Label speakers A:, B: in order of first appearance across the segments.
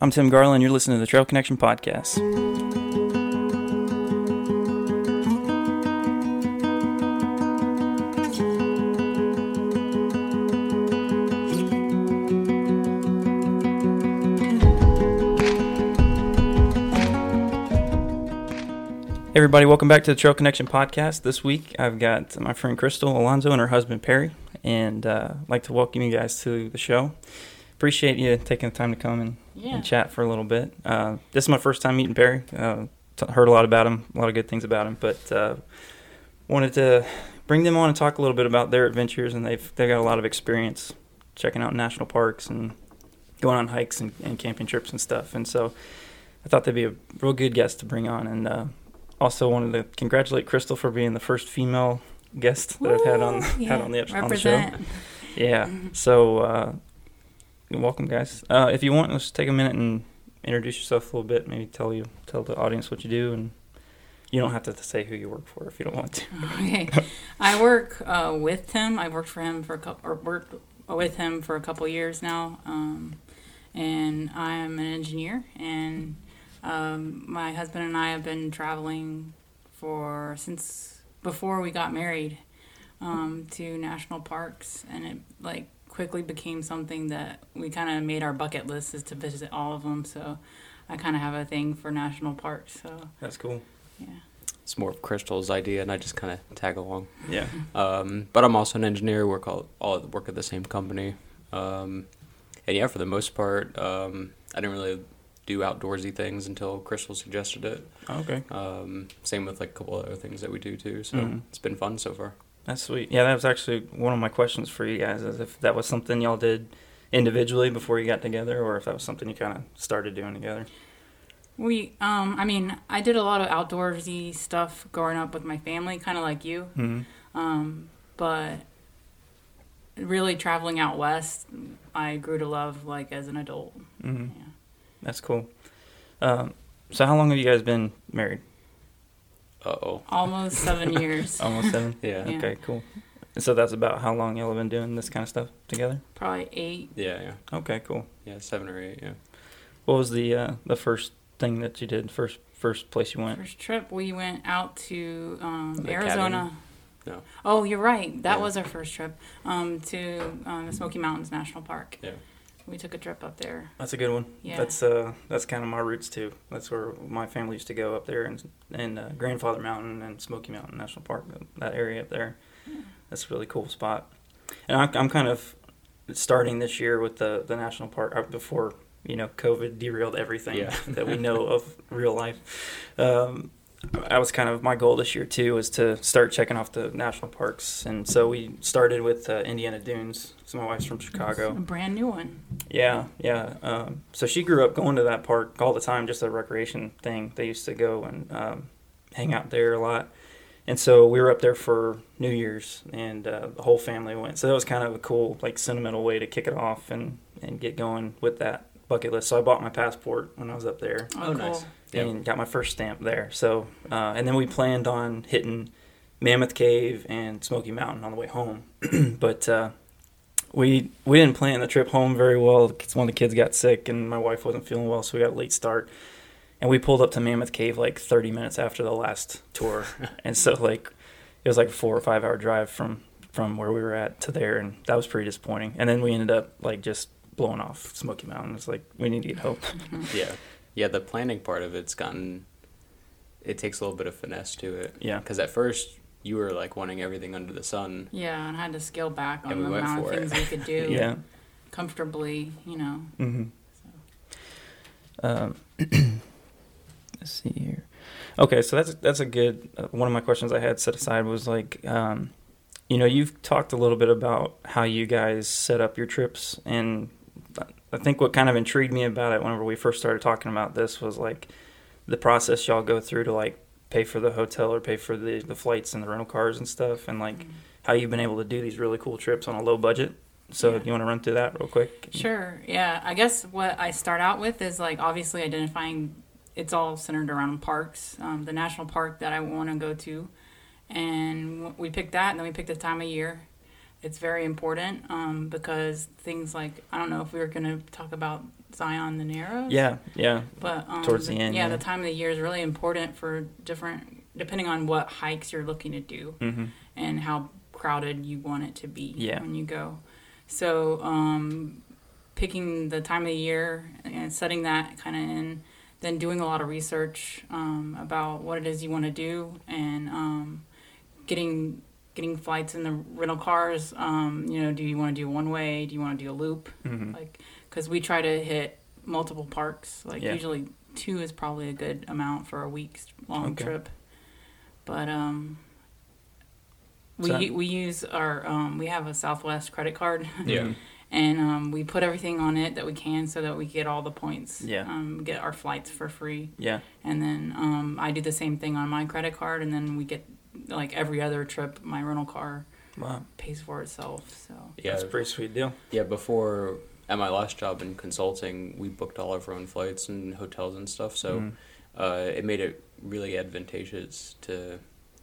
A: I'm Tim Garland. You're listening to the Trail Connection Podcast. Everybody, welcome back to the Trail Connection Podcast. This week I've got my friend Crystal Alonzo and her husband Perry, and uh, I'd like to welcome you guys to the show. Appreciate you taking the time to come and,
B: Yeah.
A: and chat for a little bit. Uh, this is my first time meeting Perry. Uh, t- heard a lot about him, a lot of good things about him, but uh, wanted to bring them on and talk a little bit about their adventures. And they've they've got a lot of experience checking out national parks and going on hikes and, and camping trips and stuff. And so I thought they'd be a real good guest to bring on. And uh, also wanted to congratulate Crystal for being the first female guest that I've had on
B: Woo!
A: had on the, on the show. Yeah. So, uh, welcome, guys. Uh, if you want, let's take a minute and introduce yourself a little bit. Maybe tell you tell the audience what you do, and you don't have to say who you work for if you don't want to.
B: Okay, I work uh, with Tim. I've worked for him for a couple, or worked with him for a couple years now, um, and I'm an engineer. And um, my husband and I have been traveling for since before we got married um, to national parks, and it like quickly became something that we kind of made our bucket list is to visit all of them. So I kind of have a thing for national parks. So
A: That's cool.
B: yeah.
C: It's more of Crystal's idea, and I just kind of tag along.
A: Yeah.
C: Um, but I'm also an engineer. Work all, all work at the same company. Um, and yeah, for the most part, um, I didn't really do outdoorsy things until Crystal suggested it.
A: Okay.
C: Um, same with like a couple other things that we do too. So
A: Mhm.
C: it's been fun so far.
A: That's sweet. Yeah, that was actually one of my questions for you guys. Is if that was something y'all did individually before you got together, or if that was something you kind of started doing together.
B: We, um, I mean, I did a lot of outdoorsy stuff growing up with my family, kind of like you.
A: Mm-hmm.
B: Um, but really traveling out west, I grew to love like as an adult.
A: Mm-hmm.
B: Yeah.
A: That's cool. Um, so, how long have you guys been married?
C: Uh oh.
B: Almost seven years,
A: Almost seven.
C: Yeah.
B: Yeah.
A: Okay, cool. And so that's about how long y'all have been doing this kind of stuff together.
B: probably eight.
C: Yeah. Yeah.
A: Okay, cool.
C: Yeah. Seven or eight. Yeah.
A: What was the uh, the first thing that you did? First first place you went?
B: First trip, we went out to um,
C: The
B: Arizona.
C: No.
B: Oh, you're right. That
C: Yeah.
B: was our first trip um, to um, the Smoky Mountains National Park.
C: Yeah.
B: We took a trip up there.
A: That's a good one.
B: Yeah.
A: That's uh that's kind of my roots too. That's where my family used to go up there and and uh, Grandfather Mountain and Smoky Mountain National Park. That area up there. That's a really cool spot. And I'm I'm kind of starting this year with the the national park uh, before you know COVID derailed everything
C: Yeah.
A: that we know of real life. Um, I was kind of my goal this year too was to start checking off the national parks, and so we started with uh, Indiana Dunes. So my wife's from Chicago.
B: A
A: Chicago.
B: brand new one.
A: Yeah, yeah. Um, so she grew up going to that park all the time, just a recreation thing. They used to go and um, hang out there a lot. And so we were up there for New Year's, and uh, the whole family went. So that was kind of a cool, like, sentimental way to kick it off and, and get going with that bucket list. So I bought my passport when I was up there
B: Oh,
C: Oh,
B: cool.
C: nice. Yep.
A: and got my first stamp there. So, uh, and then we planned on hitting Mammoth Cave and Smoky Mountain on the way home, but uh, we we didn't plan the trip home very well. One of the kids got sick, and my wife wasn't feeling well, so we got a late start. And we pulled up to Mammoth Cave like 30 minutes after the last tour, and so like it was like a four or five hour drive from from where we were at to there, and that was pretty disappointing. And then we ended up like just blowing off Smoky Mountain. It's like we need to get home.
C: Yeah. Yeah. The planning part of it's gotten. It takes a little bit of finesse to it.
A: Yeah.
C: Because at first you were like wanting everything under the sun.
B: Yeah, and I had to scale back on
C: And we
B: the
C: went
B: amount of
C: for it.
B: things we could do
A: yeah.
B: comfortably, you know.
A: Mm-hmm. Um, let's see here. Okay, so that's that's a good. Uh, one of my questions I had set aside was like, um, you know, you've talked a little bit about how you guys set up your trips, and I think what kind of intrigued me about it whenever we first started talking about this was like the process y'all go through to like pay for the hotel or pay for the the flights and the rental cars and stuff, and like how you've been able to do these really cool trips on a low budget. So
B: Yeah.
A: you want to run through that real quick?
B: Sure. Yeah. I guess what I start out with is like obviously identifying it's all centered around parks, um, the national park that I want to go to. And we picked that, and then we picked the time of year. It's very important um, because things like I don't know if we were going to talk about Zion the Narrows.
A: Yeah, yeah,
B: But um,
A: Towards the end,
B: yeah,
A: yeah.
B: the time of the year is really important for different, depending on what hikes you're looking to do
A: hmm
B: and how crowded you want it to be
A: Yeah.
B: when you go. So, um, picking the time of the year and setting that kind of in, then doing a lot of research um, about what it is you want to do and um, getting getting flights in the rental cars. Um, you know, do you want to do one way? Do you want to do a loop?
A: hmm
B: Like, because we try to hit multiple parks. Like
A: Yeah.
B: usually two is probably a good amount for a week's long
A: Okay.
B: trip. But um, we
A: So-
B: we use our um, we have a Southwest credit card,
C: Yeah.
B: and um, we put everything on it that we can so that we get all the points.
A: Yeah.
B: Um, get our flights for free,
A: yeah,
B: and then um, I do the same thing on my credit card, and then we get like every other trip, my rental car
A: wow,
B: pays for itself. So
C: Yeah.
A: that's a pretty sweet deal.
C: Yeah, before at my last job in consulting, we booked all of our own flights and hotels and stuff. So
A: Mhm.
C: uh, it made it really advantageous to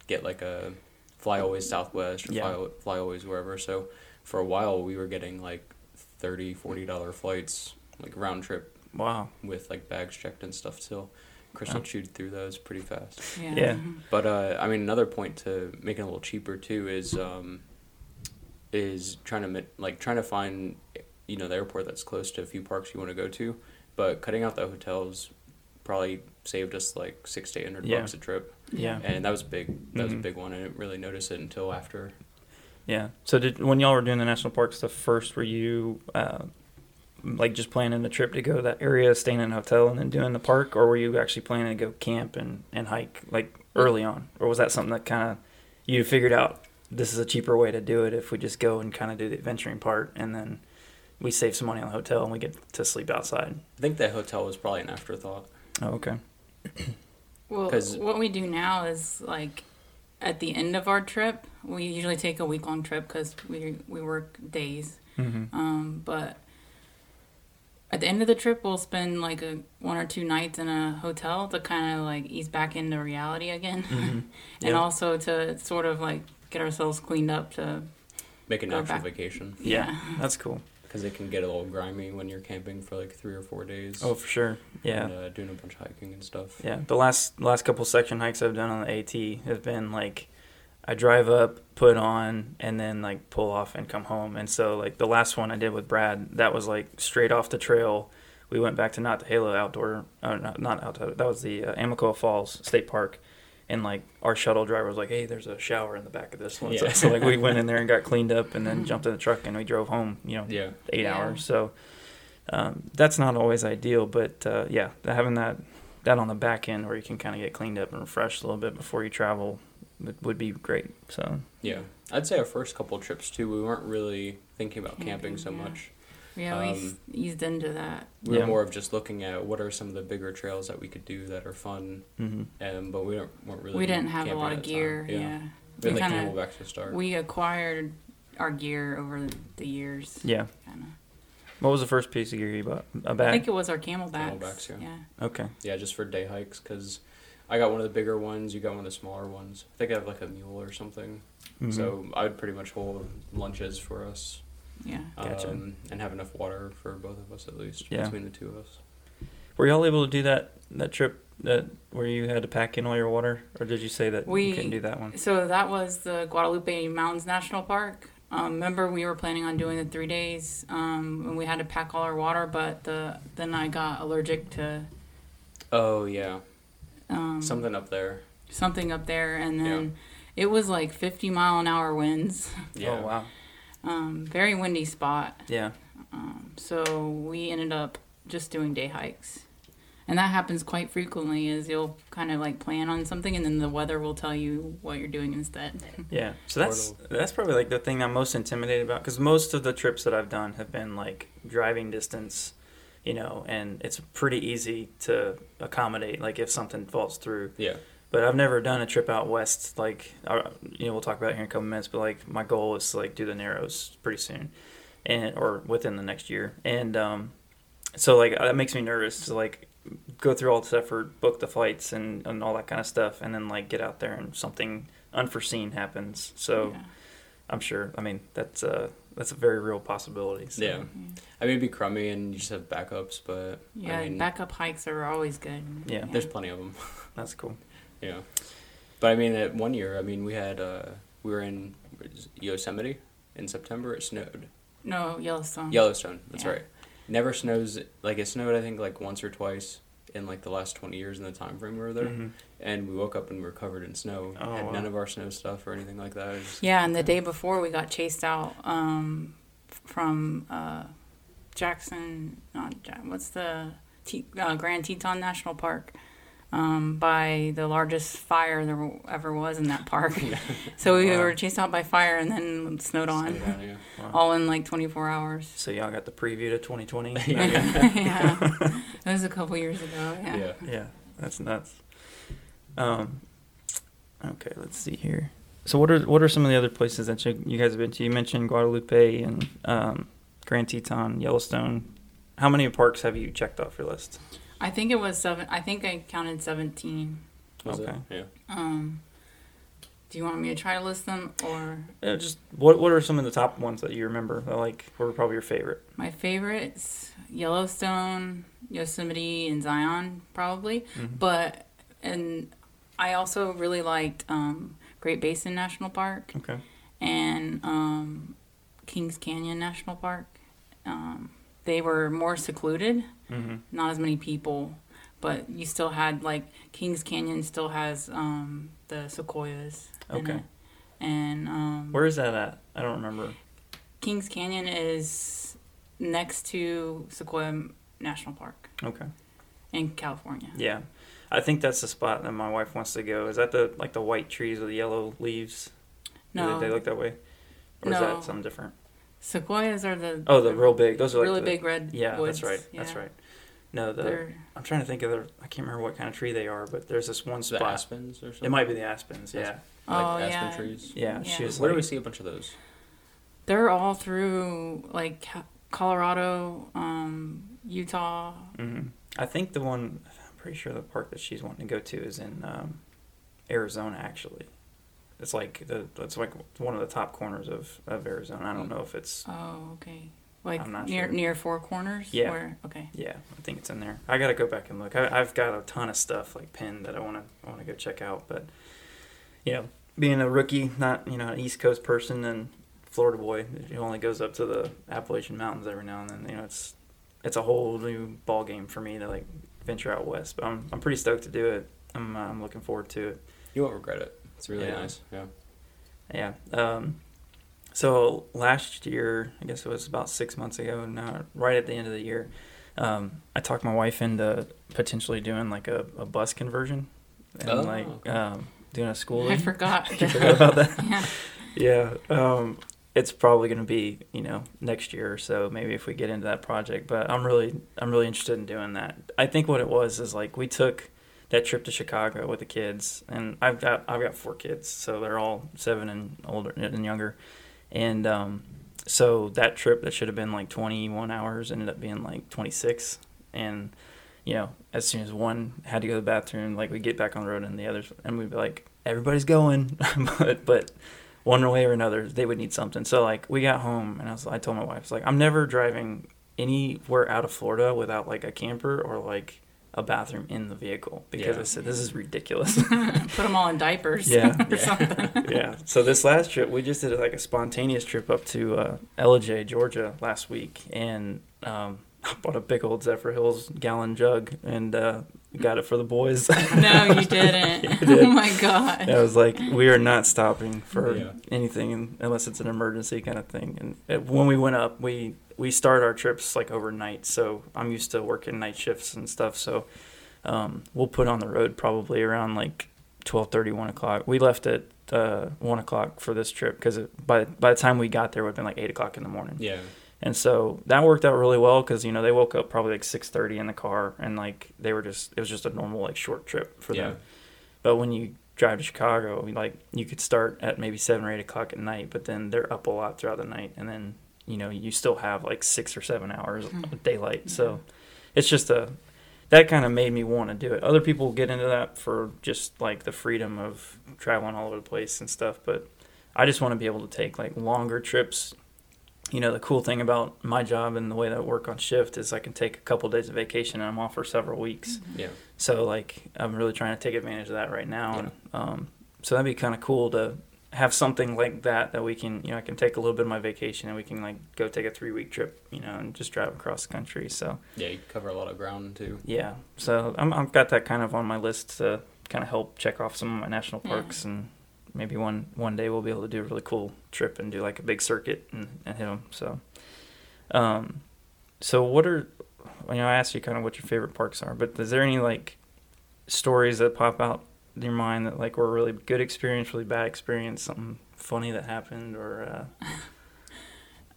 C: get like a fly always Southwest or
A: Yeah.
C: fly, fly always wherever. So for a while, we were getting like 30 40 dollar flights, like round trip
A: wow,
C: with like bags checked and stuff. Still, Crystal
A: Oh.
C: chewed through those pretty fast.
B: yeah.
A: Yeah.
C: But uh, I mean, another point to make it a little cheaper too is um, is trying to like trying to find you know the airport that's close to a few parks you want to go to, but cutting out the hotels probably saved us like six to eight hundred
A: Yeah.
C: bucks a trip,
A: yeah,
C: and that was big. That was a
A: Mhm.
C: big one. I didn't really notice it until after.
A: yeah. So did when y'all were doing the national parks, stuff first, were you uh, like just planning the trip to go to that area, staying in a hotel, and then doing the park, or were you actually planning to go camp and and hike like early on, or was that something that kind of you figured out? This is a cheaper way to do it if we just go and kind of do the adventuring part, and then we save some money on the hotel and we get to sleep outside.
C: I think that hotel was probably an afterthought.
A: Oh, okay.
B: Well,
C: 'Cause-
B: what we do now is like at the end of our trip, we usually take a week long trip because we we work days.
A: Mm-hmm.
B: Um, but at the end of the trip, we'll spend like a one or two nights in a hotel to kind of like ease back into reality again,
A: Mhm.
B: and
A: Yeah.
B: also to sort of like get ourselves cleaned up to
C: Make an
B: Go
C: actual
B: back.
C: vacation
A: Yeah, that's cool.
C: because it can get a little grimy when you're camping for like three or four days.
A: Oh, for sure. Yeah.
C: And, uh, doing a bunch of hiking and stuff.
A: Yeah, the last last couple section hikes I've done on the AT have been like I drive up, put on, and then like pull off and come home. And so like the last one I did with Brad, that was like straight off the trail. We went back to not the Halo Outdoor, uh, not not outdoor. That was the uh, Amicalola Falls State Park, and like our shuttle driver was like, "Hey, there's a shower in the back of this one." So,
C: Yeah.
A: so like we went in there and got cleaned up, and then jumped in the truck and we drove home. You know,
C: Yeah.
A: eight
B: Yeah.
A: hours. So um, that's not always ideal, but uh, yeah, having that that on the back end where you can kind of get cleaned up and refreshed a little bit before you travel would, would be great. So
C: Yeah, I'd say our first couple trips too, we weren't really thinking about camping,
B: Camping,
C: so
B: yeah.
C: much.
B: yeah, we
C: Um,
B: s- eased into that.
C: We
A: Yeah.
C: were more of just looking at what are some of the bigger trails that we could do that are fun,
A: hmm
C: um, but we weren't, weren't really.
B: we didn't have a lot of gear.
C: time.
B: Yeah,
C: we
B: We kinda-
C: to start.
B: we acquired our gear over the years.
A: yeah.
B: Kind of.
A: What was the first piece of gear you bought? A
B: I
A: bag.
B: I think it was our camelbacks.
C: Camelbacks, yeah.
B: yeah.
A: okay.
C: yeah, just for day hikes, because I got one of the bigger ones. You got one of the smaller ones. I think I have like a mule or something.
A: Mhm.
C: So I would pretty much hold lunches for us,
B: Yeah.
A: Gotcha.
C: um, and have enough water for both of us at least
A: Yeah.
C: between the two of us.
A: were y'all able to do that that trip that where you had to pack in all your water, or did you say that
B: We-
A: you couldn't do that one?
B: So that was the Guadalupe Mountains National Park. Um, remember, we were planning on doing the three days, um, and we had to pack all our water. But the then I got allergic to
C: Oh yeah,
B: um,
C: something up there.
B: something up there, and then it was like 50 mile an hour winds.
C: Yeah.
A: Oh wow.
B: Um, very windy spot.
A: Yeah.
B: Um, so we ended up just doing day hikes. And that happens quite frequently is you'll kind of like plan on something and then the weather will tell you what you're doing instead.
A: Yeah, so that's
C: Portal.
A: that's probably like the thing I'm most intimidated about because most of the trips that I've done have been like driving distance, you know, and it's pretty easy to accommodate like if something falls through.
C: Yeah.
A: But I've never done a trip out west like uh, you know we'll talk about it here in a couple minutes. But like my goal is to like do the Narrows pretty soon, and or within the next year, and um, so like that makes me nervous to like go through all this effort, book the flights and, and all that kind of stuff, and then like get out there and something unforeseen happens. So
B: Yeah.
A: I'm sure. I mean, that's uh that's a very real possibility. So.
C: Yeah. I mean, it'd be crummy and you just have backups, but
B: Yeah,
C: I mean,
B: backup hikes are always good.
A: Yeah.
C: there's plenty of them.
A: that's cool.
C: Yeah. But I mean, at one year, I mean, we had uh, we were in Yosemite in September. It snowed.
B: no Yellowstone.
C: Yellowstone. That's
B: Yeah.
C: right. Never snows like it snowed. I think like once or twice in like the last twenty years in the time frame we were there.
A: Mhm.
C: And we woke up and we were covered in snow.
A: Oh,
C: had
A: wow.
C: none of our snow stuff or anything like that. It was-
B: Yeah, and the day before we got chased out um, from uh, Jackson. Not Ja- what's the Te- uh, Grand Teton National Park um, by the largest fire there ever was in that park. so we
A: Wow.
B: were chased out by fire and then snowed on,
C: snowed on, yeah.
A: Wow.
B: all in like 24 hours.
A: So y'all got the preview to 2020.
B: yeah, it was a couple years ago. Yeah.
C: yeah.
A: Yeah, that's nuts. Um, okay, let's see here. So what are what are some of the other places that you, you guys have been to? You mentioned Guadalupe and um, Grand Teton, Yellowstone. How many parks have you checked off your list?
B: I think it was seven. I think I counted 17.
C: Was
A: Okay.
C: it? Yeah.
B: Um, do you want me to try to list them or?
A: Uh, just what what are some of the top ones that you remember? That like were probably your favorite?
B: My favorites Yellowstone, Yosemite, and Zion, probably.
A: Mhm.
B: But, and I also really liked um, Great Basin National Park
A: Okay.
B: and um, Kings Canyon National Park. Um, they were more secluded,
A: hmm
B: not as many people, but you still had, like, Kings Canyon still has um, the sequoias.
A: Okay.
B: And um,
A: Where is that at? I don't remember.
B: Kings Canyon is next to Sequoia National Park
A: Okay.
B: in California.
A: Yeah, I think that's the spot that my wife wants to go. Is that the like the white trees with the yellow leaves? Do
B: No,
A: they, they look that way, or is that something different?
B: sequoias are the
A: Oh, the real big. Those are like
B: really
A: the-
B: big red.
A: Yeah,
B: woods.
A: that's right. That's right. No, the
B: They're
A: I'm trying to think of the. I can't remember what kind of tree they are, but there's this one
C: The aspens or something.
A: It might be the aspens. Yeah,
C: Like
B: Oh,
C: aspen
B: yeah.
C: trees.
A: yeah.
B: Yeah.
A: She was
C: Where do we see a bunch of those?
B: they're all through like Colorado, um, Utah.
A: mhm. I think the one. Pretty sure the park that she's wanting to go to is in um, Arizona. Actually, it's like the. It's like one of the top corners of of Arizona. I don't know if it's.
B: Oh, okay. Like near
A: sure.
B: near Four Corners.
A: Yeah.
B: Where, okay.
A: Yeah, I think it's in there. I gotta go back and look. I, I've got a ton of stuff like pinned that I wanna I wanna go check out. But you know, being a rookie, not you know an East Coast person and Florida boy who only goes up to the Appalachian Mountains every now and then. You know, it's it's a whole new ball game for me to like venture out west. But I'm I'm pretty stoked to do it. I'm uh, I'm looking forward to it.
C: You won't regret it. It's really
A: Yeah.
C: nice. Yeah.
A: Yeah. Um, so last year, I guess it was about six months ago now, right at the end of the year, um, I talked my wife into potentially doing like a, a bus conversion and
C: Oh,
A: like
C: okay.
A: um, doing a school.
B: I forgot.
A: You forgot about that?
B: yeah.
A: yeah. Um, it's probably going to be, you know, next year or so, maybe if we get into that project. But I'm really, I'm really interested in doing that. I think what it was is like we took that trip to Chicago with the kids, and I've got, I've got four kids, so they're all seven and older and younger, and um, so that trip that should have been like 21 hours ended up being like 26, and you know, as soon as one had to go to the bathroom, like we get back on the road, and the others, and we'd be like, everybody's going, but but one way or another, they would need something. So like we got home, and I was, I told my wife, I was like, I'm never driving anywhere out of Florida without like a camper or like a bathroom in the vehicle because
C: Yeah.
A: I said this is ridiculous.
B: Put them all in diapers.
A: Yeah.
B: something.
A: yeah. So this last trip, we just did like a spontaneous trip up to uh, Ellijay, Georgia last week, and um, I bought a big old Zephyrhills gallon jug and uh, got it for the boys.
B: No, you didn't.
A: Yeah, did.
B: Oh my god.
A: I was like, we are not stopping for
C: Yeah.
A: anything unless it's an emergency kind of thing. And it, when we went up, we we start our trips like overnight, so I'm used to working night shifts and stuff. So um, we'll put on the road probably around like 12:30, 1 o'clock. We left at uh, one o'clock for this trip because by by the time we got there, it would have been like eight o'clock in the morning.
C: Yeah.
A: And so that worked out really well because you know they woke up probably like six thirty in the car and like they were just it was just a normal like short trip for
C: Yeah.
A: them. But when you drive to Chicago, like you could start at maybe seven or eight o'clock at night, but then they're up a lot throughout the night, and then you know you still have like six or seven hours of mm-hmm. daylight. So it's just a that kind of made me want to do it. Other people get into that for just like the freedom of traveling all over the place and stuff, but I just want to be able to take like longer trips. You know, the cool thing about my job and the way that I work on shift is I can take a couple days of vacation and I'm off for several weeks.
C: Yeah.
A: So like I'm really trying to take advantage of that right now, and um, so that'd be kind of cool to have something like that that we can you know I can take a little bit of my vacation and we can like go take a three week trip you know and just drive across the country. So
C: Yeah, you cover a lot of ground too.
A: yeah, so I'm I've got that kind of on my list to kind of help check off some of my national
B: Yeah.
A: parks and maybe one one day we'll be able to do a really cool trip and do like a big circuit and, and hit them. So, um, so what are you know I asked you kind of what your favorite parks are, but is there any like stories that pop out in your mind that like were a really good experience, really bad experience, something funny that happened, or uh,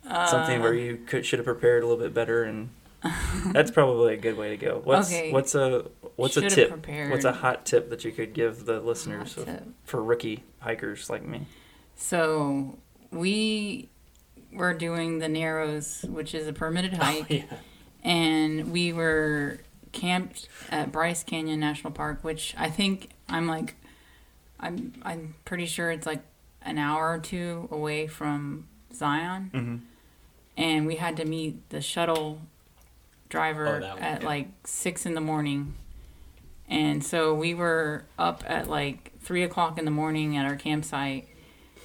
A: something where
B: Uh,
A: you could should have prepared a little bit better and. That's probably a good way to go. What's
B: Okay.
A: what's a what's a
B: should've
A: tip?
B: prepared.
A: What's a hot tip that you could give the listeners of- for rookie hikers like me?
B: So we were doing the Narrows, which is a permitted hike,
C: yeah.
B: and we were camped at Bryce Canyon National Park, which I think I'm like, I'm I'm pretty sure it's like an hour or two away from Zion,
A: Mm-hmm.
B: and we had to meet the shuttle driver
C: Oh,
B: at like six in the morning. And so we were up at like three o'clock in the morning at our campsite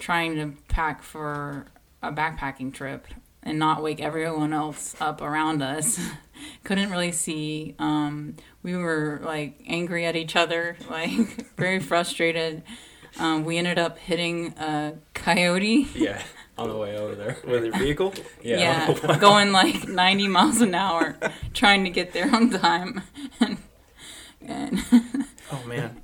B: trying to pack for a backpacking trip and not wake everyone else up around us. Couldn't really see. Um, we were like angry at each other, like very frustrated. Um, we ended up hitting a coyote.
C: Yeah. On the way over there.
A: With your vehicle?
C: Yeah.
B: Yeah, going like 90 miles an hour, trying to get there on time. And, and
A: Oh man.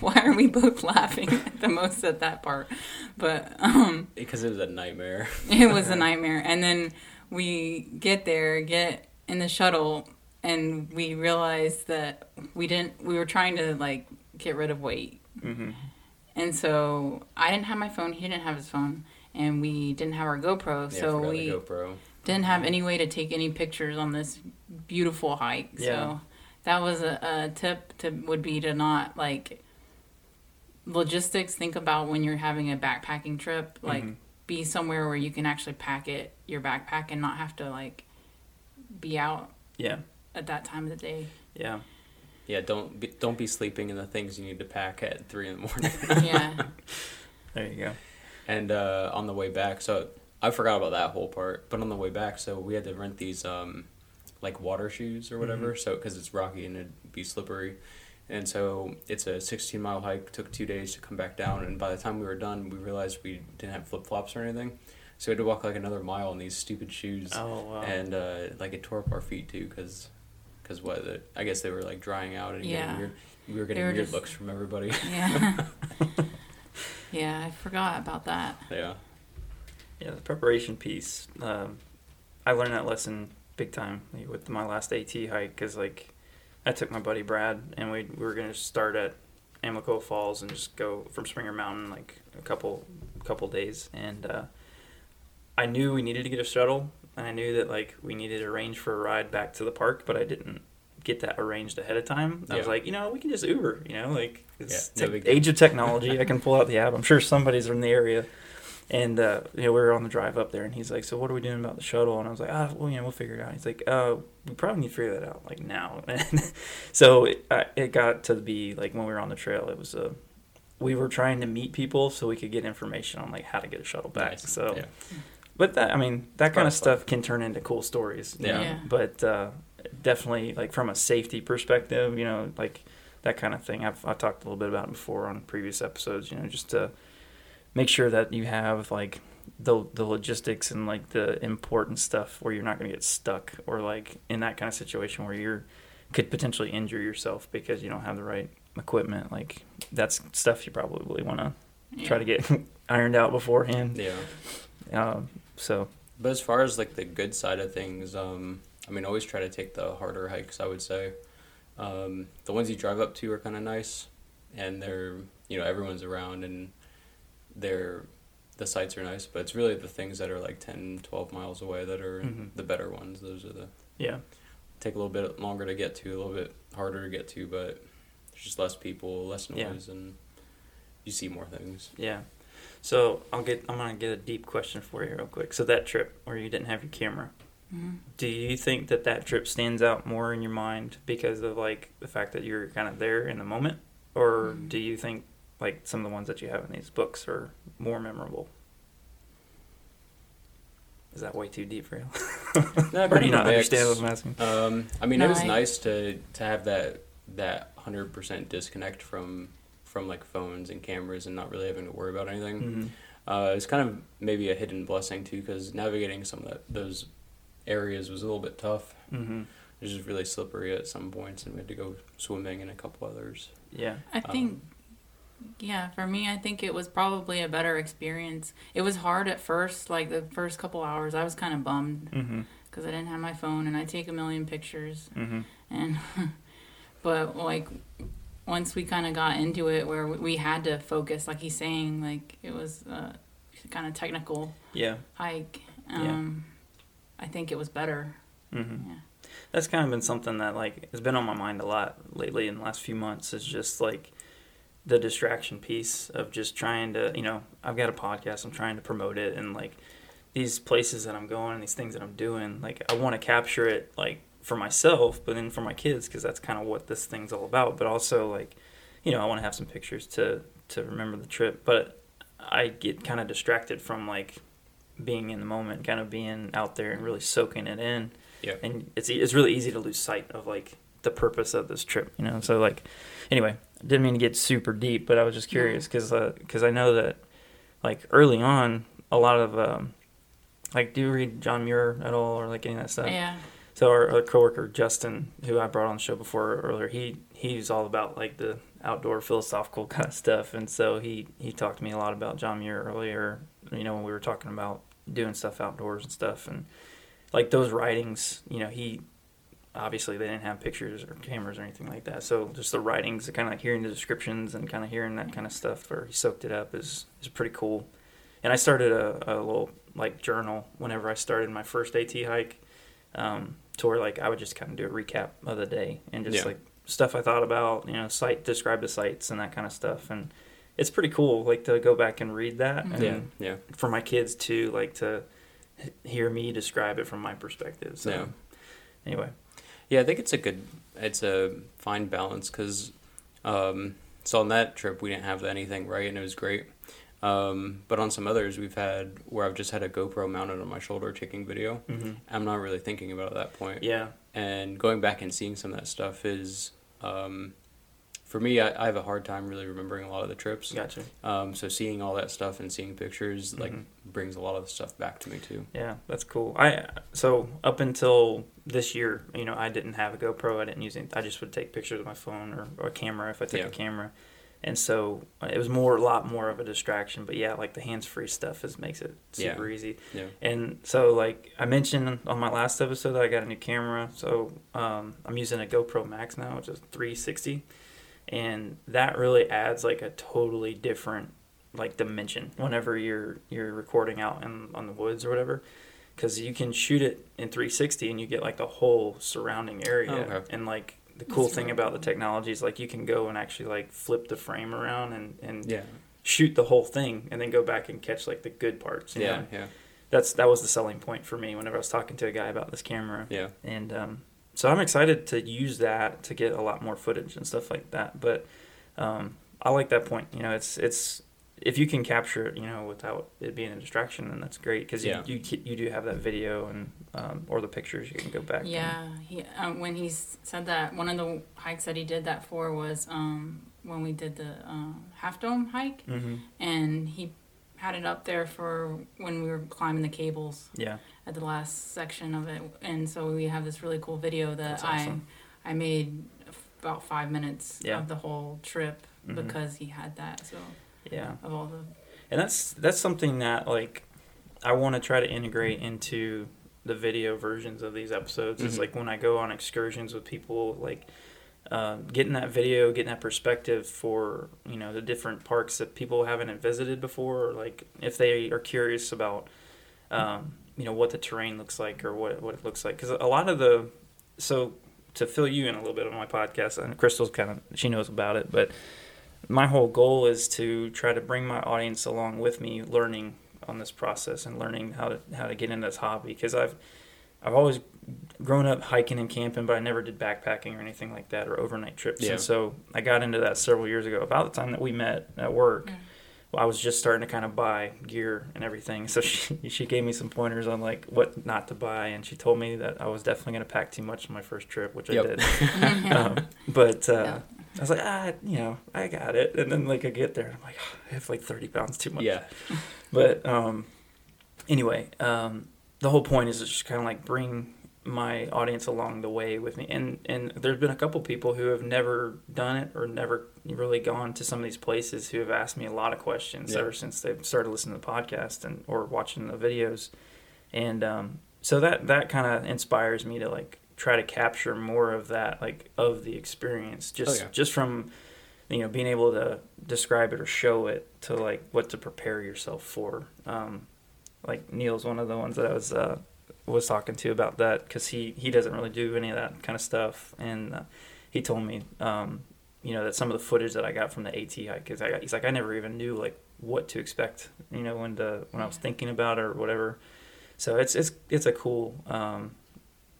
B: why are we both laughing the most at that part? But um,
C: Because it was a nightmare.
B: it was a nightmare. And then we get there, get in the shuttle, and we realized that we didn't. We were trying to like get rid of weight,
A: Mm-hmm.
B: and so I didn't have my phone. He didn't have his phone. And we didn't have our GoPro,
C: Yeah,
B: so we
C: GoPro.
B: didn't have any way to take any pictures on this beautiful hike.
A: Yeah.
B: So that was a, a tip to would be to not like logistics. Think about when you're having a backpacking trip, like
A: Mhm.
B: be somewhere where you can actually pack it your backpack and not have to like be out
A: Yeah.
B: at that time of the day.
A: Yeah.
C: Yeah, don't be, don't be sleeping in the things you need to pack at three in the morning.
B: yeah.
A: There you go.
C: And uh, on the way back, so I forgot about that whole part. But on the way back, so we had to rent these um, like water shoes or whatever. So because it's rocky and it'd be slippery, and so it's a 16 mile hike. Took two days to come back down, and by the time we were done, we realized we didn't have flip flops or anything. So we had to walk like another mile in these stupid shoes,
A: Oh wow.
C: and uh, like it tore up our feet too, because. Because what? The, I guess they were like drying out and
B: Yeah.
C: getting weird. We were getting
B: were
C: weird
B: just-
C: looks from everybody.
B: Yeah. yeah, I forgot about that.
C: yeah.
A: Yeah, the preparation piece. Um, I learned that lesson big time with my last AT hike because like I took my buddy Brad and we we were gonna start at Amicalola Falls and just go from Springer Mountain like a couple couple days and uh, I knew we needed to get a shuttle and I knew that like we needed to arrange for a ride back to the park but I didn't get that arranged ahead of time. I was like, you know, we can just Uber, you know, like it's
C: Yeah, no
A: tech-
C: big deal.
A: age of technology. I can pull out the app. I'm sure somebody's in the area. And uh, you know, we were on the drive up there, and he's like, "So what are we doing about the shuttle?" And I was like, "Ah, well, you know, we'll figure it out." He's like, "Uh, we probably need to figure that out like now." And so it, uh, it got to be like when we were on the trail, it was a we were trying to meet people so we could get information on like how to get a shuttle back.
C: Nice.
A: So,
C: Yeah.
A: but that I mean, that kind of
C: of fun.
A: stuff can turn into cool stories.
C: Yeah.
B: Yeah.
A: But uh, definitely, like from a safety perspective, you know, like that kind of thing. I've I talked a little bit about it before on previous episodes. You know, just to make sure that you have like the the logistics and like the important stuff where you're not going to get stuck or like in that kind of situation where you're could potentially injure yourself because you don't have the right equipment. Like that's stuff you probably want to try to get ironed out beforehand.
C: Yeah.
A: Um, so
C: But as far as like the good side of things, um, I mean, always try to take the harder hikes. I would say, um, the ones you drive up to are kind of nice, and they're you know everyone's around and they're the sights are nice. But it's really the things that are like 10, 12 miles away that are
A: Mhm.
C: the better ones. Those are the
A: yeah,
C: take a little bit longer to get to, a little bit harder to get to, but there's just less people, less
A: Yeah.
C: noise, and you see more things.
A: yeah. So I'll get. I'm gonna get a deep question for you real quick. So that trip where you didn't have your camera, Do you think that that trip stands out more in your mind because of like the fact that you're kind of there in the moment, or
B: Mhm.
A: do you think like some of the ones that you have in these books are more memorable? Is that way too deep for you?
C: No,
A: or do you not
C: mix.
A: understand what I'm asking?
C: Um, I mean, it was
B: I-
C: nice to to have that that hundred percent disconnect from from like phones and cameras and not really having to worry about anything.
A: hmm
C: Uh, it's kind of maybe a hidden blessing too, because navigating some of that, those areas was a little bit tough.
A: hmm
C: It was just really slippery at some points, and we had to go swimming in a couple others.
A: Yeah.
B: I think,
C: Um,
B: yeah, for me, I think it was probably a better experience. It was hard at first, like the first couple hours. I was kind of bummed because I didn't have my phone and I take a million pictures.
A: hmm
B: And, but like, once we kind of got into it where we- we had to focus, like he's saying, like it was a kind of technical
A: Yeah.
B: hike.
A: Yeah.
B: I think it was better.
A: hmm
B: Yeah.
A: That's kind of been something that like has been on my mind a lot lately in the last few months. Is just like the distraction piece of just trying to, you know, I've got a podcast. I'm trying to promote it, and like these places that I'm going and these things that I'm doing, like I want to capture it like for myself, but then for my kids because that's kind of what this thing's all about. But also like, you know, I want to have some pictures to to remember the trip. But I get kind of distracted from like being in the moment, kind of being out there and really soaking it in
C: Yeah.
A: and it's e- it's really easy to lose sight of like the purpose of this trip, you know. So like, anyway, didn't mean to get super deep, but I was just curious because because I know that like early on, a lot of um, like do you read John Muir at all or like any of that stuff?
B: Yeah.
A: So our, our coworker Justin, who I brought on the show before earlier, he he's all about like the outdoor philosophical kind of stuff, and so he he talked to me a lot about John Muir earlier. You know when we were talking about doing stuff outdoors and stuff, and like those writings, you know he obviously they didn't have pictures or cameras or anything like that, so just the writings, kind of like hearing the descriptions and kind of hearing that kind of stuff where he soaked it up is is pretty cool. And I started a, a little like journal whenever I started my first AT hike um, to where like I would just kind of do a recap of the day and just
C: Yeah.
A: like stuff I thought about, you know, site describe the sites and that kind of stuff, and it's pretty cool like to go back and read that,
B: Mhm.
A: and
C: Yeah, yeah,
A: for my kids too, like to hear me describe it from my perspective. So
C: Yeah.
A: anyway,
C: yeah. I think it's a good, it's a fine balance because, um, so on that trip we didn't have anything right, and it was great. Um, but on some others we've had where I've just had a GoPro mounted on my shoulder taking video.
A: hmm
C: I'm not really thinking about it at that point.
A: yeah,
C: and going back and seeing some of that stuff is um, for me I, I have a hard time really remembering a lot of the trips
A: gotcha.
C: um, so seeing all that stuff and seeing pictures like
A: Mhm.
C: brings a lot of the stuff back to me too
A: Yeah, that's cool. I so up until this year, you know, I didn't have a GoPro. I didn't use it. I just would take pictures with my phone or, or a camera if I took
C: Yeah.
A: a camera, and so uh, it was more a lot more of a distraction. But yeah, like the hands free stuff is makes it super easy.
C: yeah
A: And so like I mentioned on my last episode that I got a new camera. So um, I'm using a GoPro Max now, which is 360, and that really adds like a totally different like dimension whenever you're you're recording out in on the woods or whatever because you can shoot it in 360 and you get like the whole surrounding area.
C: Oh, okay.
A: and like the cool
B: That's
A: thing
B: really
A: about the technology is like you can go and actually like flip the frame around and and
C: yeah.
A: shoot the whole thing and then go back and catch like the good parts you
C: yeah
A: know?
C: yeah.
A: That's that was the selling point for me whenever I was talking to a guy about this camera.
C: Yeah.
A: And um, so I'm excited to use that to get a lot more footage and stuff like that. But um, I like that point. You know, it's it's if you can capture it, you know, without it being a distraction, then that's great because
C: Yeah.
A: you, you you do have that video and um, or the pictures you can go back. and-
B: Yeah, he um, when he said that one of the hikes that he did that for was um, when we did the uh, Half Dome hike,
A: Mhm.
B: and he had it up there for when we were climbing the cables
A: Yeah.
B: at the last section of it, and so we have this really cool video that
A: awesome.
B: I I made about five minutes
A: Yeah.
B: of the whole trip
A: Mhm.
B: because he had that. So
A: Yeah.
B: of all the
A: and that's that's something that like I want to try to integrate into the video versions of these episodes. Is
C: Mhm.
A: like when I go on excursions with people, like um, getting that video, getting that perspective for you know the different parks that people haven't visited before, or like if they are curious about um, you know what the terrain looks like or what what it looks like. Because a lot of the so to fill you in a little bit on my podcast, and Crystal's kind of she knows about it, but my whole goal is to try to bring my audience along with me, learning on this process and learning how to how to get into this hobby because I've I've always grown up hiking and camping, but I never did backpacking or anything like that or overnight trips.
C: Yeah.
A: And so I got into that several years ago, about the time that we met at work.
B: Mm.
A: Well, I was just starting to kind of buy gear and everything. So she she gave me some pointers on like what not to buy, and she told me that I was definitely going to pack too much on my first trip, which
C: Yep.
A: I did. um, but uh,
B: Yeah.
A: I was like, ah, you know, I got it. And then like I get there, and I'm like, "Oh, I have like 30 pounds too much.
C: Yeah.
A: But um, anyway, um, the whole point is to just kind of like bring my audience along the way with me. And and there's been a couple people who have never done it or never really gone to some of these places who have asked me a lot of questions
C: Yeah.
A: ever since they've started listening to the podcast and or watching the videos. And um, so that that kind of inspires me to like try to capture more of that like of the experience just
C: Oh, yeah.
A: just from you know being able to describe it or show it to like what to prepare yourself for um, like neil's one of the ones that i was uh, was talking to about that because he he doesn't really do any of that kind of stuff and uh, he told me um, you know that some of the footage that i got from the at hike is I got, he's like i never even knew like what to expect you know when the when i was thinking about it or whatever so it's it's it's a cool um,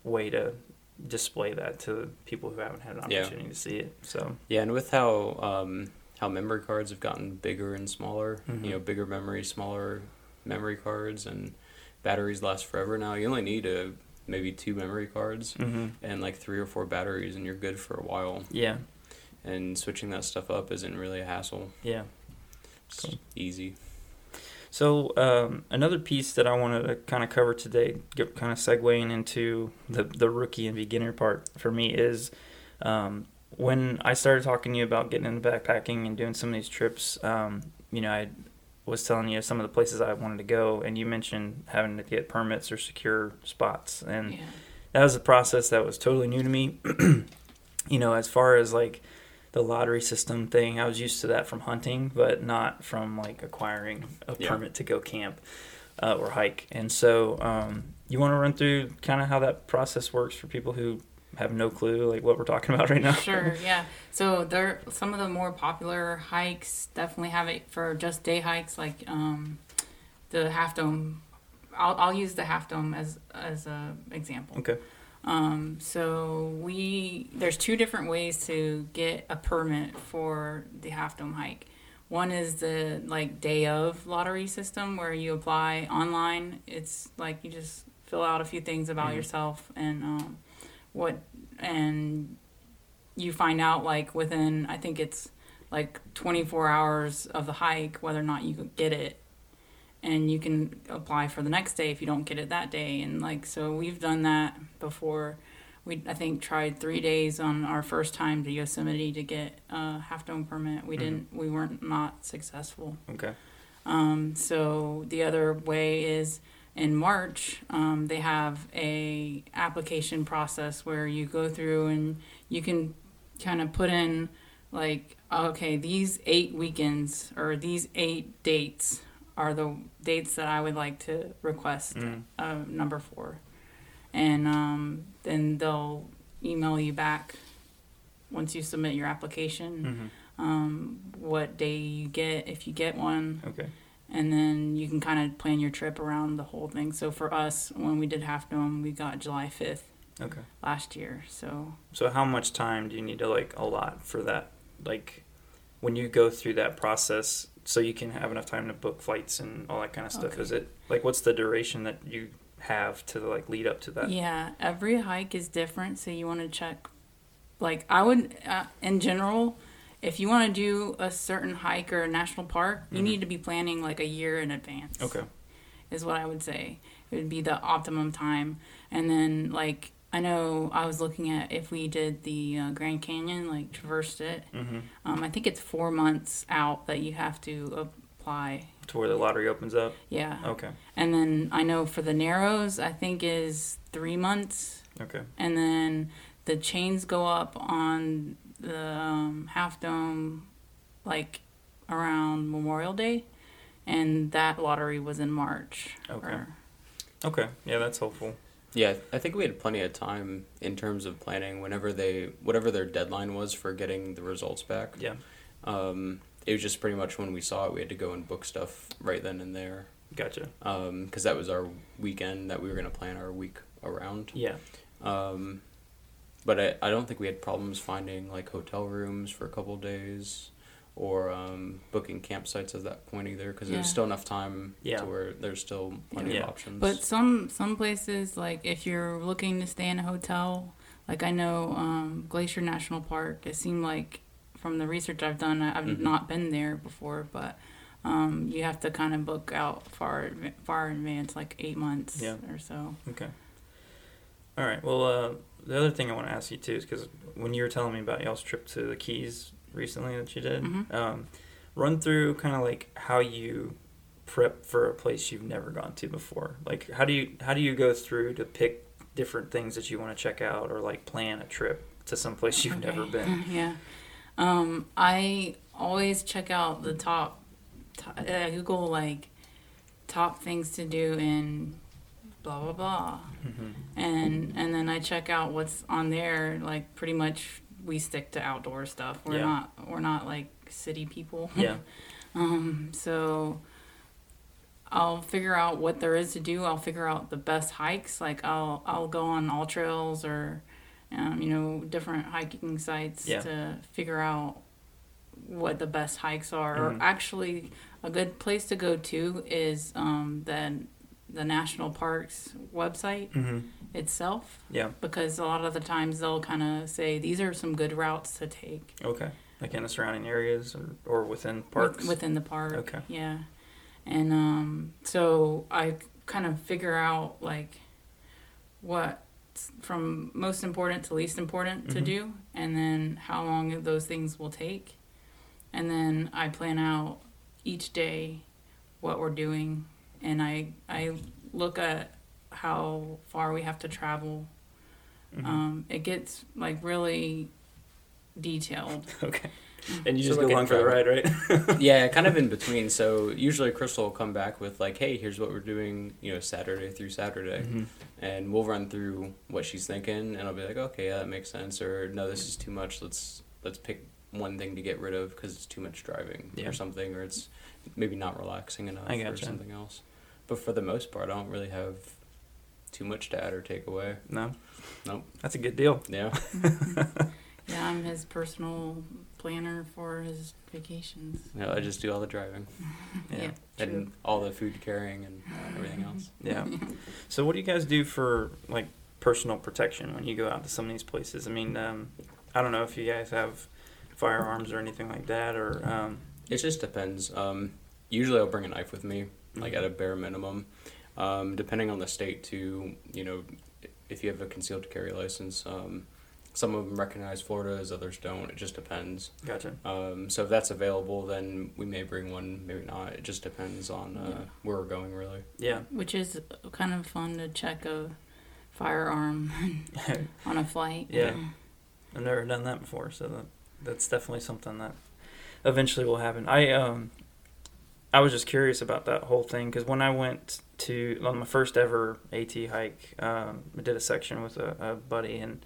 A: way to display that to people who haven't had an
C: Yeah.
A: opportunity to see it so
C: Yeah, and with how um, how memory cards have gotten bigger and smaller,
A: Mhm.
C: you know, bigger memory, smaller memory cards, and batteries last forever now. You only need a maybe two memory cards
A: hmm
C: and like three or four batteries, and you're good for a while.
A: yeah
C: And switching that stuff up isn't really a hassle.
A: yeah
C: It's
A: Cool.
C: easy.
A: So um, another piece that I wanted to kind of cover today, kind of segueing into the the rookie and beginner part for me is um, when I started talking to you about getting into backpacking and doing some of these trips. Um, you know, I was telling you some of the places I wanted to go, and you mentioned having to get permits or secure spots, and
B: Yeah.
A: that was a process that was totally new to me. you know, as far as like the lottery system thing, I was used to that from hunting, but not from like acquiring a
C: Yeah.
A: permit to go camp uh, or hike. And so, um, you want to run through kind of how that process works for people who have no clue, like what we're talking about right now.
B: Sure, yeah. So there, some of the more popular hikes definitely have it for just day hikes, like um, the Half Dome. I'll, I'll use the Half Dome as as a example.
A: Okay.
B: Um, so we there's two different ways to get a permit for the Half Dome hike. One is the like day of lottery system where you apply online. It's like you just fill out a few things about
A: Mhm.
B: yourself and um, what and you find out like within I think it's like 24 hours of the hike whether or not you could get it. And you can apply for the next day if you don't get it that day. And like so we've done that before. We I think tried three days on our first time to Yosemite to get a half dome permit. We
A: Mhm.
B: didn't we weren't not successful.
A: Okay.
B: um, so the other way is in March, um, they have a application process where you go through and you can kind of put in like, okay, these eight weekends or these eight dates are the dates that I would like to request
A: Mm.
B: uh, number four, and um, then they'll email you back once you submit your application
A: hmm
B: um, what day you get if you get one
A: Okay.
B: And then you can kind of plan your trip around the whole thing. So for us, when we did Half Dome, we got July 5th
A: Okay.
B: last year. So
A: So how much time do you need to like allot for that? Like when you go through that process, so you can have enough time to book flights and all that kind of stuff.
B: Okay.
A: Is it like what's the duration that you have to like lead up to that?
B: yeah, every hike is different. So you want to check. Like I would, uh, in general, if you want to do a certain hike or a national park, you
A: Mhm.
B: need to be planning like a year in advance.
A: Okay.
B: is what I would say. It would be the optimum time. And then, like, I know I was looking at if we did the uh, Grand Canyon, like, traversed it.
A: Mm-hmm.
B: Um, I think it's four months out that you have to apply.
A: To where the lottery opens up.
B: Yeah.
A: Okay.
B: And then I know for the Narrows, I think is three months.
A: Okay.
B: And then the chains go up on the um, Half Dome, like, around Memorial Day. And that lottery was in March.
A: Okay.
B: or-
A: Okay. Yeah, that's helpful.
C: Yeah, I think we had plenty of time in terms of planning whenever they whatever their deadline was for getting the results back.
A: Yeah.
C: Um, it was just pretty much when we saw it, we had to go and book stuff right then and there.
A: Gotcha.
C: Because that was our weekend that we were going to plan our week around.
A: Yeah.
C: Um, but I, I don't think we had problems finding like hotel rooms for a couple days or um, booking campsites at that point either because
B: Yeah.
C: there's still enough time
A: Yeah.
C: to where there's still plenty
A: Yeah.
C: of options.
B: But some some places, like if you're looking to stay in a hotel, like I know um, Glacier National Park. It seemed like from the research I've done, I- I've
C: Mhm.
B: not been there before, but um, you have to kind of book out far far in advance, like eight months
A: Yeah.
B: or so.
A: Okay. All right. Well, uh, the other thing I want to ask you too is because when you were telling me about y'all's trip to the Keys recently that you did,
B: Mhm.
A: um, run through kind of like how you prep for a place you've never gone to before. Like, how do you how do you go through to pick different things that you want to check out or like plan a trip to some place you've never been?
B: yeah. Um, I always check out the top, top uh, Google like top things to do in blah blah blah,
A: hmm
B: and and then I check out what's on there. Like pretty much, we stick to outdoor stuff. We're
A: Yeah.
B: not we're not like city people.
A: Yeah.
B: Um, so I'll figure out what there is to do. I'll figure out the best hikes. Like I'll I'll go on AllTrails or um, you know different hiking sites
A: Yeah.
B: to figure out what the best hikes are.
A: Mhm.
B: Or actually, a good place to go to is um, the the national parks website
A: hmm
B: itself
A: Yeah.
B: because a lot of the times they'll kind of say these are some good routes to take
A: Okay. Like in the surrounding areas or, or within
B: with-
A: parks.
B: within the park.
A: Okay.
B: Yeah, and um, so I kind of figure out like what from most important to least important to
A: Mhm.
B: do, and then how long those things will take, and then I plan out each day what we're doing, and I I look at how far we have to travel.
A: Mhm.
B: Um, it gets like really detailed.
A: okay. And you just
C: look
A: go along for the ride, right?
C: yeah, kind of in between. So usually Crystal will come back with like, "Hey, here's what we're doing," you know, Saturday through Saturday,
A: Mhm.
C: and we'll run through what she's thinking, and I'll be like, "Okay, yeah, that makes sense," or "No, this is too much. Let's let's pick one thing to get rid of because it's too much driving
A: Yeah.
C: or something, or it's maybe not relaxing enough
A: I
C: or something else." But for the most part, I don't really have too much to add or take away.
A: No.
C: Nope.
A: That's a good deal.
C: Yeah.
B: Yeah, I'm his personal planner for his vacations.
C: No, I just do all the driving
A: Yeah.
B: true.
C: and all the food carrying and everything else.
A: Yeah. So what do you guys do for like personal protection when you go out to some of these places? I mean, um, I don't know if you guys have firearms or anything like that, or um,
C: It just depends. Um, usually, I'll bring a knife with me, like at a bare minimum. Um, depending on the state, too. You know, if you have a concealed carry license, um, some of them recognize Florida's, others don't. It just depends.
A: gotcha.
C: Um, so if that's available, then we may bring one, maybe not. It just depends on uh,
B: Yeah.
C: where we're going, really.
A: Yeah.
B: Which is kind of fun to check a firearm on a flight.
A: Yeah. I've never done that before, so that that's definitely something that eventually will happen. I um I was just curious about that whole thing because when I went to on my first ever AT hike, um, I did a section with a, a buddy and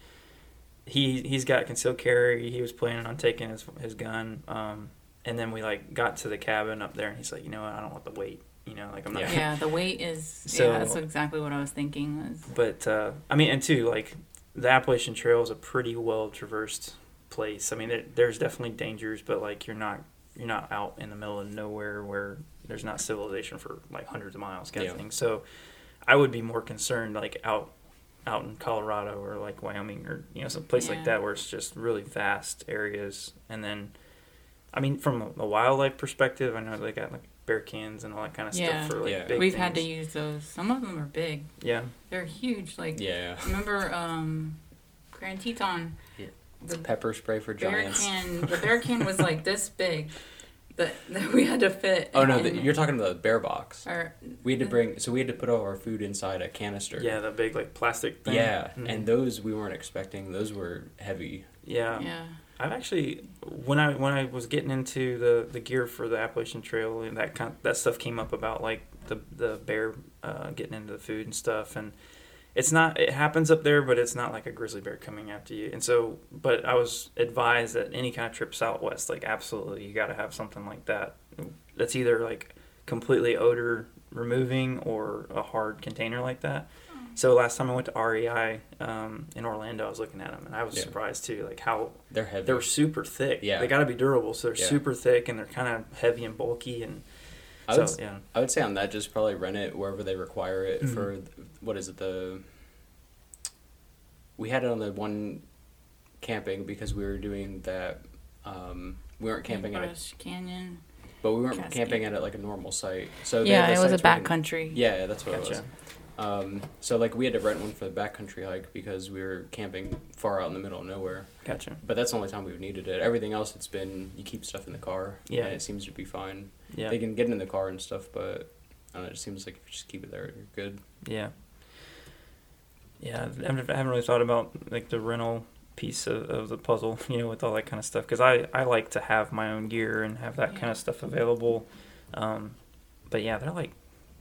A: he he's got concealed carry. He was planning on taking his his gun, um, and then we like got to the cabin up there and he's like, you know what, I don't want the weight. You know, like I'm not.
C: Yeah.
B: Yeah, the weight is.
A: So-
B: yeah, that's exactly what I was thinking. Was
A: But uh, I mean, and two, like the Appalachian Trail is a pretty well traversed place. I mean, there, there's definitely dangers, but like you're not you're not out in the middle of nowhere where there's not civilization for like hundreds of miles kind
C: Yeah.
A: of thing. So I would be more concerned like out out in Colorado or like Wyoming or you know some place like that where it's just really vast areas. And then, I mean, from a, a wildlife perspective, I know they got like bear cans and all that kind of
B: Yeah.
A: stuff for like
C: Yeah.
A: big
B: We've had to use those. Some of them are big.
A: yeah
B: They're huge. Like
C: Yeah.
B: remember um, Grand Teton.
C: Yeah.
B: The
C: Pepper spray for
B: bear
C: giants.
B: can. The bear can was like this big. That, that we had to fit.
C: Oh no, the, you're talking about the bear box.
B: Or,
C: We had to bring, so we had to put all our food inside a canister.
A: yeah the big like plastic thing.
C: Yeah,
A: Mhm.
C: and those we weren't expecting. Those were heavy.
A: yeah
B: yeah.
A: I've actually when I when I was getting into the, the gear for the Appalachian Trail and that kind that stuff came up about like the the bear uh, getting into the food and stuff and it's not it happens up there, but it's not like a grizzly bear coming after you. And so, but I was advised that any kind of trip southwest, like absolutely, you got to have something like that. That's either like completely odor removing or a hard container like that. So last time I went to REI um, in Orlando, I was looking at them and I was
C: Yeah.
A: surprised too, like how
C: They're heavy.
A: they were super thick.
C: Yeah.
A: they got to be durable, so they're
C: Yeah.
A: super thick and they're kind of heavy and bulky and
C: I
A: so
C: would,
A: yeah.
C: I would say on that, just probably rent it wherever they require it
A: Mhm.
C: for, what is it, the. We had it on the one camping because we were doing that. Um, we weren't camping at it,
B: Brush Canyon.
C: but we weren't
B: Cascade.
C: camping at it like a normal site. So they
B: yeah,
C: had
B: it was a
C: sites where
B: backcountry.
C: Yeah, that's what it was.
A: Gotcha.
C: Um, so like we had to rent one for the backcountry hike because we were camping far out in the middle of nowhere.
A: Gotcha.
C: But that's the only time we've needed it. Everything else, it's been you keep stuff in the car.
A: Yeah.
C: and it seems to be fine.
A: Yeah.
C: They can get in the car and stuff, but I don't know, it seems like if you just keep it there, you're good.
A: Yeah. Yeah, I haven't, I haven't really thought about like the rental piece of, of the puzzle, you know, with all that kind of stuff. Because I, I like to have my own gear and have that kind of stuff available. Um, but yeah, they're like,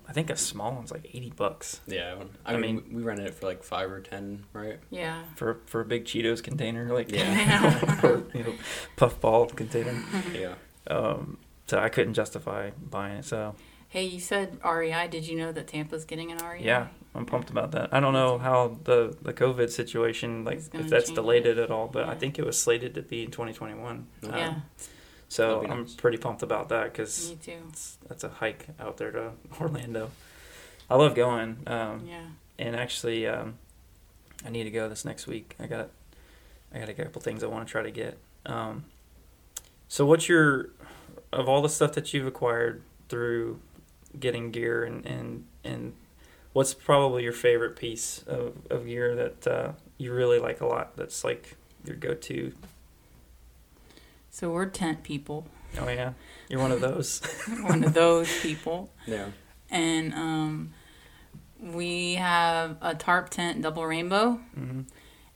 A: I think a small one's like eighty bucks
C: Yeah, I,
A: I
C: mean,
A: mean-
C: we rented it for like five or ten, right?
B: Yeah.
A: for for a big Cheetos container, like
C: Yeah.
A: or you know, puffball container.
C: yeah.
A: Um, so I couldn't justify buying it. So
B: Hey, you said REI. Did you know that Tampa's getting an REI?
A: yeah, I'm pumped about that. I don't know how the the COVID situation, like if that's delayed
B: it.
A: it at all, but I think it was slated to be in 2021. Um,
B: Yeah.
A: So
C: That'd
A: I'm
C: nice.
A: pretty pumped about that because that's a hike out there to Orlando. I love going, um,
B: Yeah.
A: and actually, um, I need to go this next week. I got, I got a couple things I want to try to get. Um, so, what's your, of all the stuff that you've acquired through getting gear and and and what's probably your favorite piece of, of gear that uh, you really like a lot? That's like your go-to.
B: So we're tent people.
A: Oh yeah, you're one of those.
B: One of those people.
C: Yeah.
B: And um, we have a Tarptent double rainbow.
A: hmm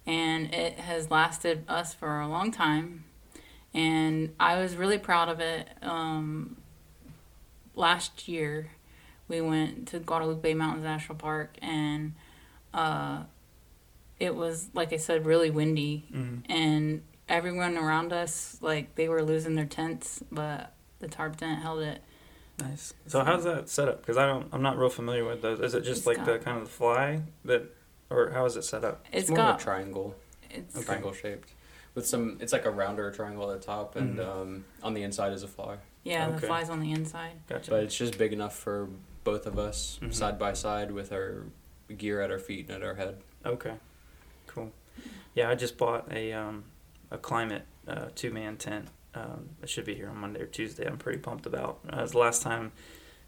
B: and it has lasted us for a long time. And I was really proud of it. Um, last year, we went to Guadalupe Mountains National Park, and uh, it was, like I said, really windy.
A: hmm
B: And everyone around us, like, they were losing their tents, but the Tarptent held it.
A: Nice. So how's that set up? Because I don't, I'm not real familiar with those. Is it just like
B: got-
A: the kind of the fly that, or how is it set up?
C: It's,
B: It's
C: more
B: got
C: of a triangle,
B: it's
C: triangle shaped, with some. It's like a rounder triangle at the top, and
A: Mhm.
C: um, on the inside is a fly.
B: yeah, the
A: Okay.
B: flies on the inside.
A: Gotcha.
C: But it's just big enough for both of us,
A: Mhm.
C: side by side, with our gear at our feet and at our head.
A: okay. Cool. Yeah, I just bought a um, a Klymit uh, two man tent. Um, it should be here on Monday or Tuesday. I'm pretty pumped about. Uh, it was the last time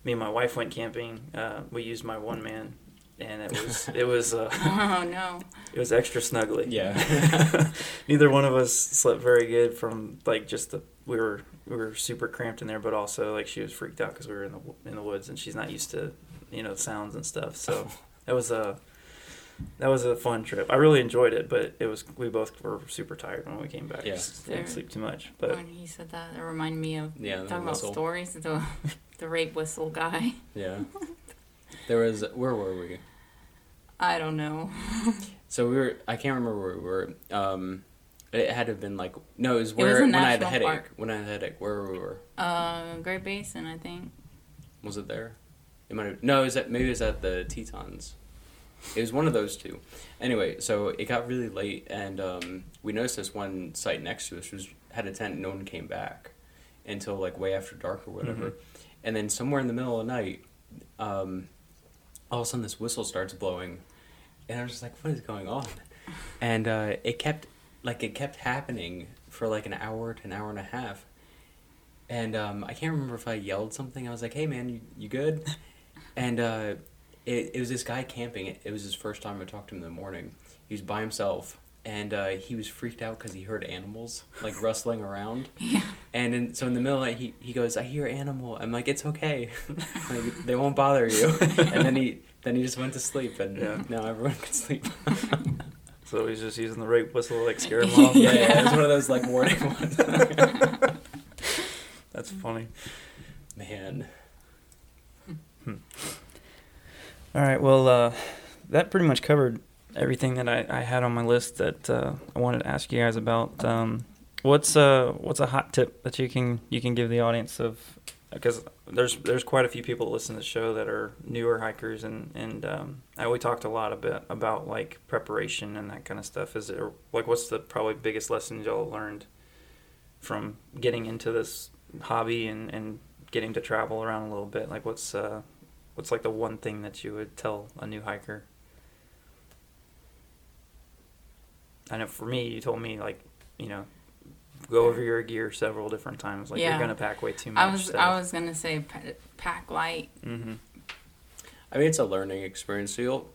A: me and my wife went camping. Uh, we used my one man, and it was it was uh,
B: oh, no.
A: it was extra snuggly.
C: Yeah.
A: Neither one of us slept very good from like just the we were we were super cramped in there, but also like she was freaked out because we were in the in the woods and she's not used to you know sounds and stuff. So that was a that was a fun trip. I really enjoyed it, but it was we both were super tired when we came back.
C: Yeah.
A: Just didn't sleep too much, but
B: when he said that, it reminded me of
C: Yeah, the
B: talking about stories. The the rape whistle guy.
C: Yeah. There was where were we?
B: I don't know.
C: So we were. I can't remember where we were. Um, it had to have been like no. It was
B: It
C: where
B: was
C: when I had a headache.
B: park.
C: When I had a headache, where were we were.
B: Uh, Great Basin, I think.
C: Was it there? It might have. No, is that maybe it was at the Tetons. It was one of those two. Anyway, so it got really late, and um, we noticed this one site next to us was had a tent. And no one came back until like way after dark or whatever.
A: Mhm.
C: And then somewhere in the middle of the night, um, all of a sudden this whistle starts blowing, and I was just like, "What is going on?" And uh, it kept like it kept happening for like an hour to an hour and a half. And um, I can't remember if I yelled something. I was like, "Hey, man, you, you good?" And uh, it it was this guy camping. It, it was his first time I talked to him in the morning. He was by himself, and uh, he was freaked out because he heard animals like rustling around.
B: Yeah.
C: And in, so in the middle of the night, he, he goes, "I hear animal." I'm like, "It's okay, like, they won't bother you." and then he then he just went to sleep, and
A: Yeah.
C: now everyone can sleep.
A: so he's just using the rape whistle to like scare him off.
C: yeah, yeah, it was one of those like warning ones.
A: That's funny.
C: Man,
A: All right. Well, uh, that pretty much covered everything that I, I had on my list that uh, I wanted to ask you guys about. Um, what's uh what's a hot tip that you can you can give the audience of because there's there's quite a few people that listen to the show that are newer hikers and and um, I we talked a lot a bit about like preparation and that kind of stuff. Is it like what's the probably biggest lesson y'all learned from getting into this hobby and and getting to travel around a little bit? Like what's uh what's like the one thing that you would tell a new hiker? I know for me, you told me like you know go over your gear several different times. Like
B: Yeah.
A: you're gonna pack way too much.
B: I was I was gonna say pack light.
A: Mm-hmm.
C: I mean, it's a learning experience. So you'll,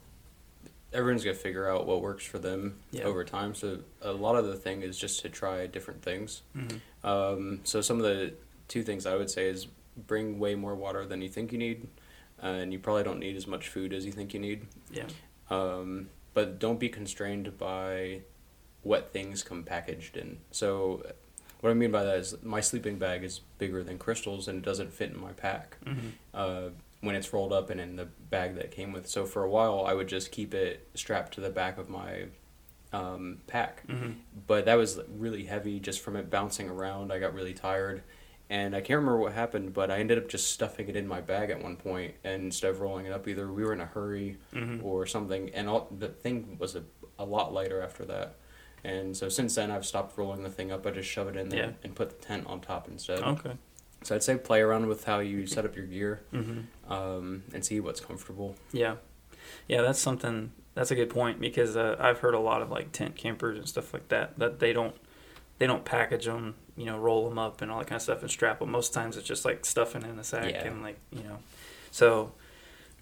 C: everyone's gonna figure out what works for them
A: Yeah.
C: over time. So a lot of the thing is just to try different things.
A: Mm-hmm.
C: Um, so some of the two things I would say is bring way more water than you think you need, uh, and you probably don't need as much food as you think you need.
A: Yeah.
C: Um, but don't be constrained by what things come packaged in. So what I mean by that is my sleeping bag is bigger than Crystal's and it doesn't fit in my pack
A: Mm-hmm.
C: uh, when it's rolled up and in the bag that it came with. So for a while, I would just keep it strapped to the back of my um, pack.
A: Mm-hmm.
C: But that was really heavy just from it bouncing around. I got really tired. And I can't remember what happened, but I ended up just stuffing it in my bag at one point, and instead of rolling it up, either we were in a hurry
A: Mm-hmm.
C: or something, and all, the thing was a, a lot lighter after that. And so since then, I've stopped rolling the thing up. I just shove it in there
A: Yeah.
C: and put the tent on top instead.
A: Okay.
C: So I'd say play around with how you set up your gear
A: Mm-hmm.
C: um, and see what's comfortable.
A: Yeah, yeah, that's something. That's a good point because uh, I've heard a lot of like tent campers and stuff like that that they don't they don't package them, you know, roll them up and all that kind of stuff and strap them. Most times it's just like stuffing in a sack
C: Yeah.
A: and like you know, so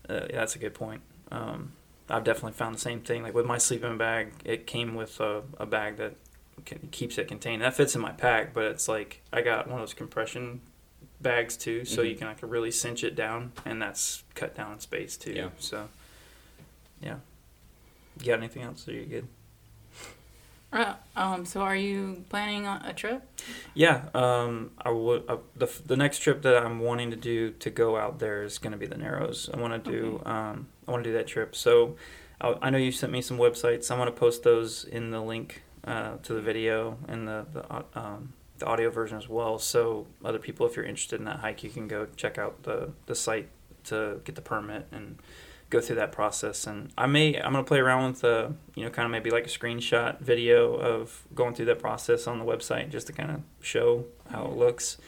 A: uh, yeah, that's a good point. Um, I've definitely found the same thing. Like with my sleeping bag, it came with a, a bag that can, keeps it contained. That fits in my pack, but it's like I got one of those compression bags too, so
C: Mhm.
A: you can like really cinch it down, and that's cut down in space too.
C: Yeah.
A: So, yeah. You got anything else? Are you good?
B: Uh, um. So are you planning a trip?
A: Yeah. Um. I would. Uh, the the next trip that I'm wanting to do to go out there is going to be the Narrows. I want to do. Um. I want to do that trip. So, I, I know you sent me some websites. I'm going to post those in the link uh, to the video and the the au- um the audio version as well. So other people, if you're interested in that hike, you can go check out the the site to get the permit and go through that process. And I may I'm gonna play around with the you know kind of maybe like a screenshot video of going through that process on the website just to kind of show how it looks.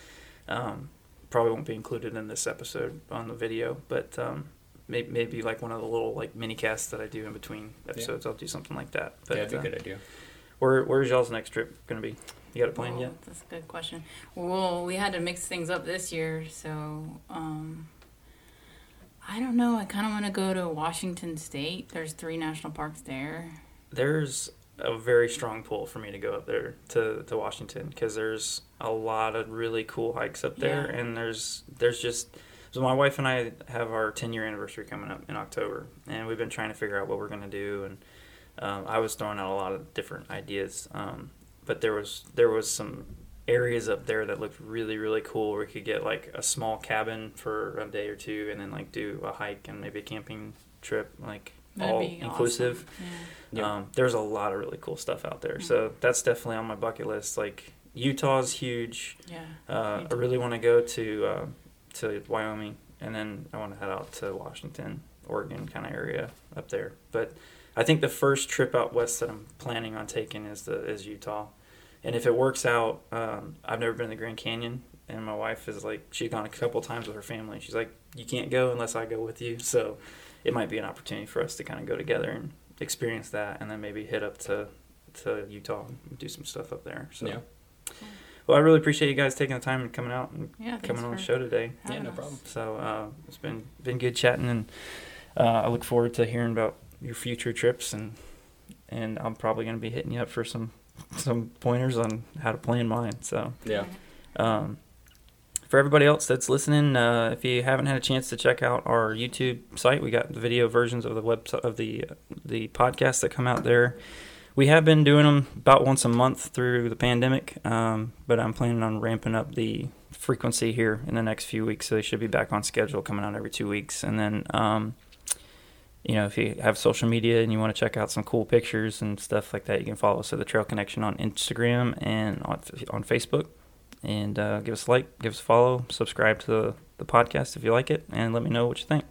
A: Um, probably won't be included in this episode on the video, but um, maybe maybe like one of the little like mini casts that I do in between episodes. I'll do something like that. But
C: yeah, that'd be
A: uh,
C: a good idea.
A: where where's y'all's next trip gonna be? You got a plan
B: Well,
A: yet?
B: That's a good question. Well, we had to mix things up this year, so um, I don't know. I kind of want to go to Washington State. There's three national parks there.
A: There's a very strong pull for me to go up there to, to Washington because there's a lot of really cool hikes up there,
B: Yeah.
A: and there's there's just so my wife and I have our 10 year anniversary coming up in October, and we've been trying to figure out what we're gonna do, and um, I was throwing out a lot of different ideas, um, but there was there was some areas up there that looked really really cool where we could get like a small cabin for a day or two, and then like do a hike and maybe a camping trip, like
B: That'd
A: all inclusive.
B: Awesome.
C: Yeah.
A: Um, there's a lot of really cool stuff out there, so that's definitely on my bucket list. Like Utah's huge.
B: Yeah.
A: Uh, I really want to go to uh, to Wyoming, and then I want to head out to Washington, Oregon kind of area up there. But I think the first trip out west that I'm planning on taking is the is Utah, and if it works out, um, I've never been to the Grand Canyon, and my wife is like she's gone a couple times with her family. She's like, you can't go unless I go with you, so it might be an opportunity for us to kind of go together and experience that, and then maybe hit up to to Utah and do some stuff up there. So.
C: Yeah.
A: Well, I really appreciate you guys taking the time and coming out and
B: Yeah.
A: Coming on the show today.
C: Yeah, no
B: us.
C: problem.
A: So uh, it's been been good chatting, and uh, I look forward to hearing about your future trips, and and I'm probably going to be hitting you up for some some pointers on how to plan mine. So
C: Yeah.
A: um, for everybody else that's listening, uh, if you haven't had a chance to check out our YouTube site, we got the video versions of the website of the the podcasts that come out there. We have been doing them about once a month through the pandemic, um, but I'm planning on ramping up the frequency here in the next few weeks, so they should be back on schedule, coming out every two weeks. And then, um, you know, if you have social media and you want to check out some cool pictures and stuff like that, you can follow us at the Trail Connection on Instagram and on, on Facebook. And uh, give us a like, give us a follow, subscribe to the, the podcast if you like it, and let me know what you think.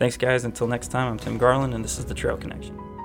A: Thanks, guys. Until next time, I'm Tim Garland, and this is the Trail Connection.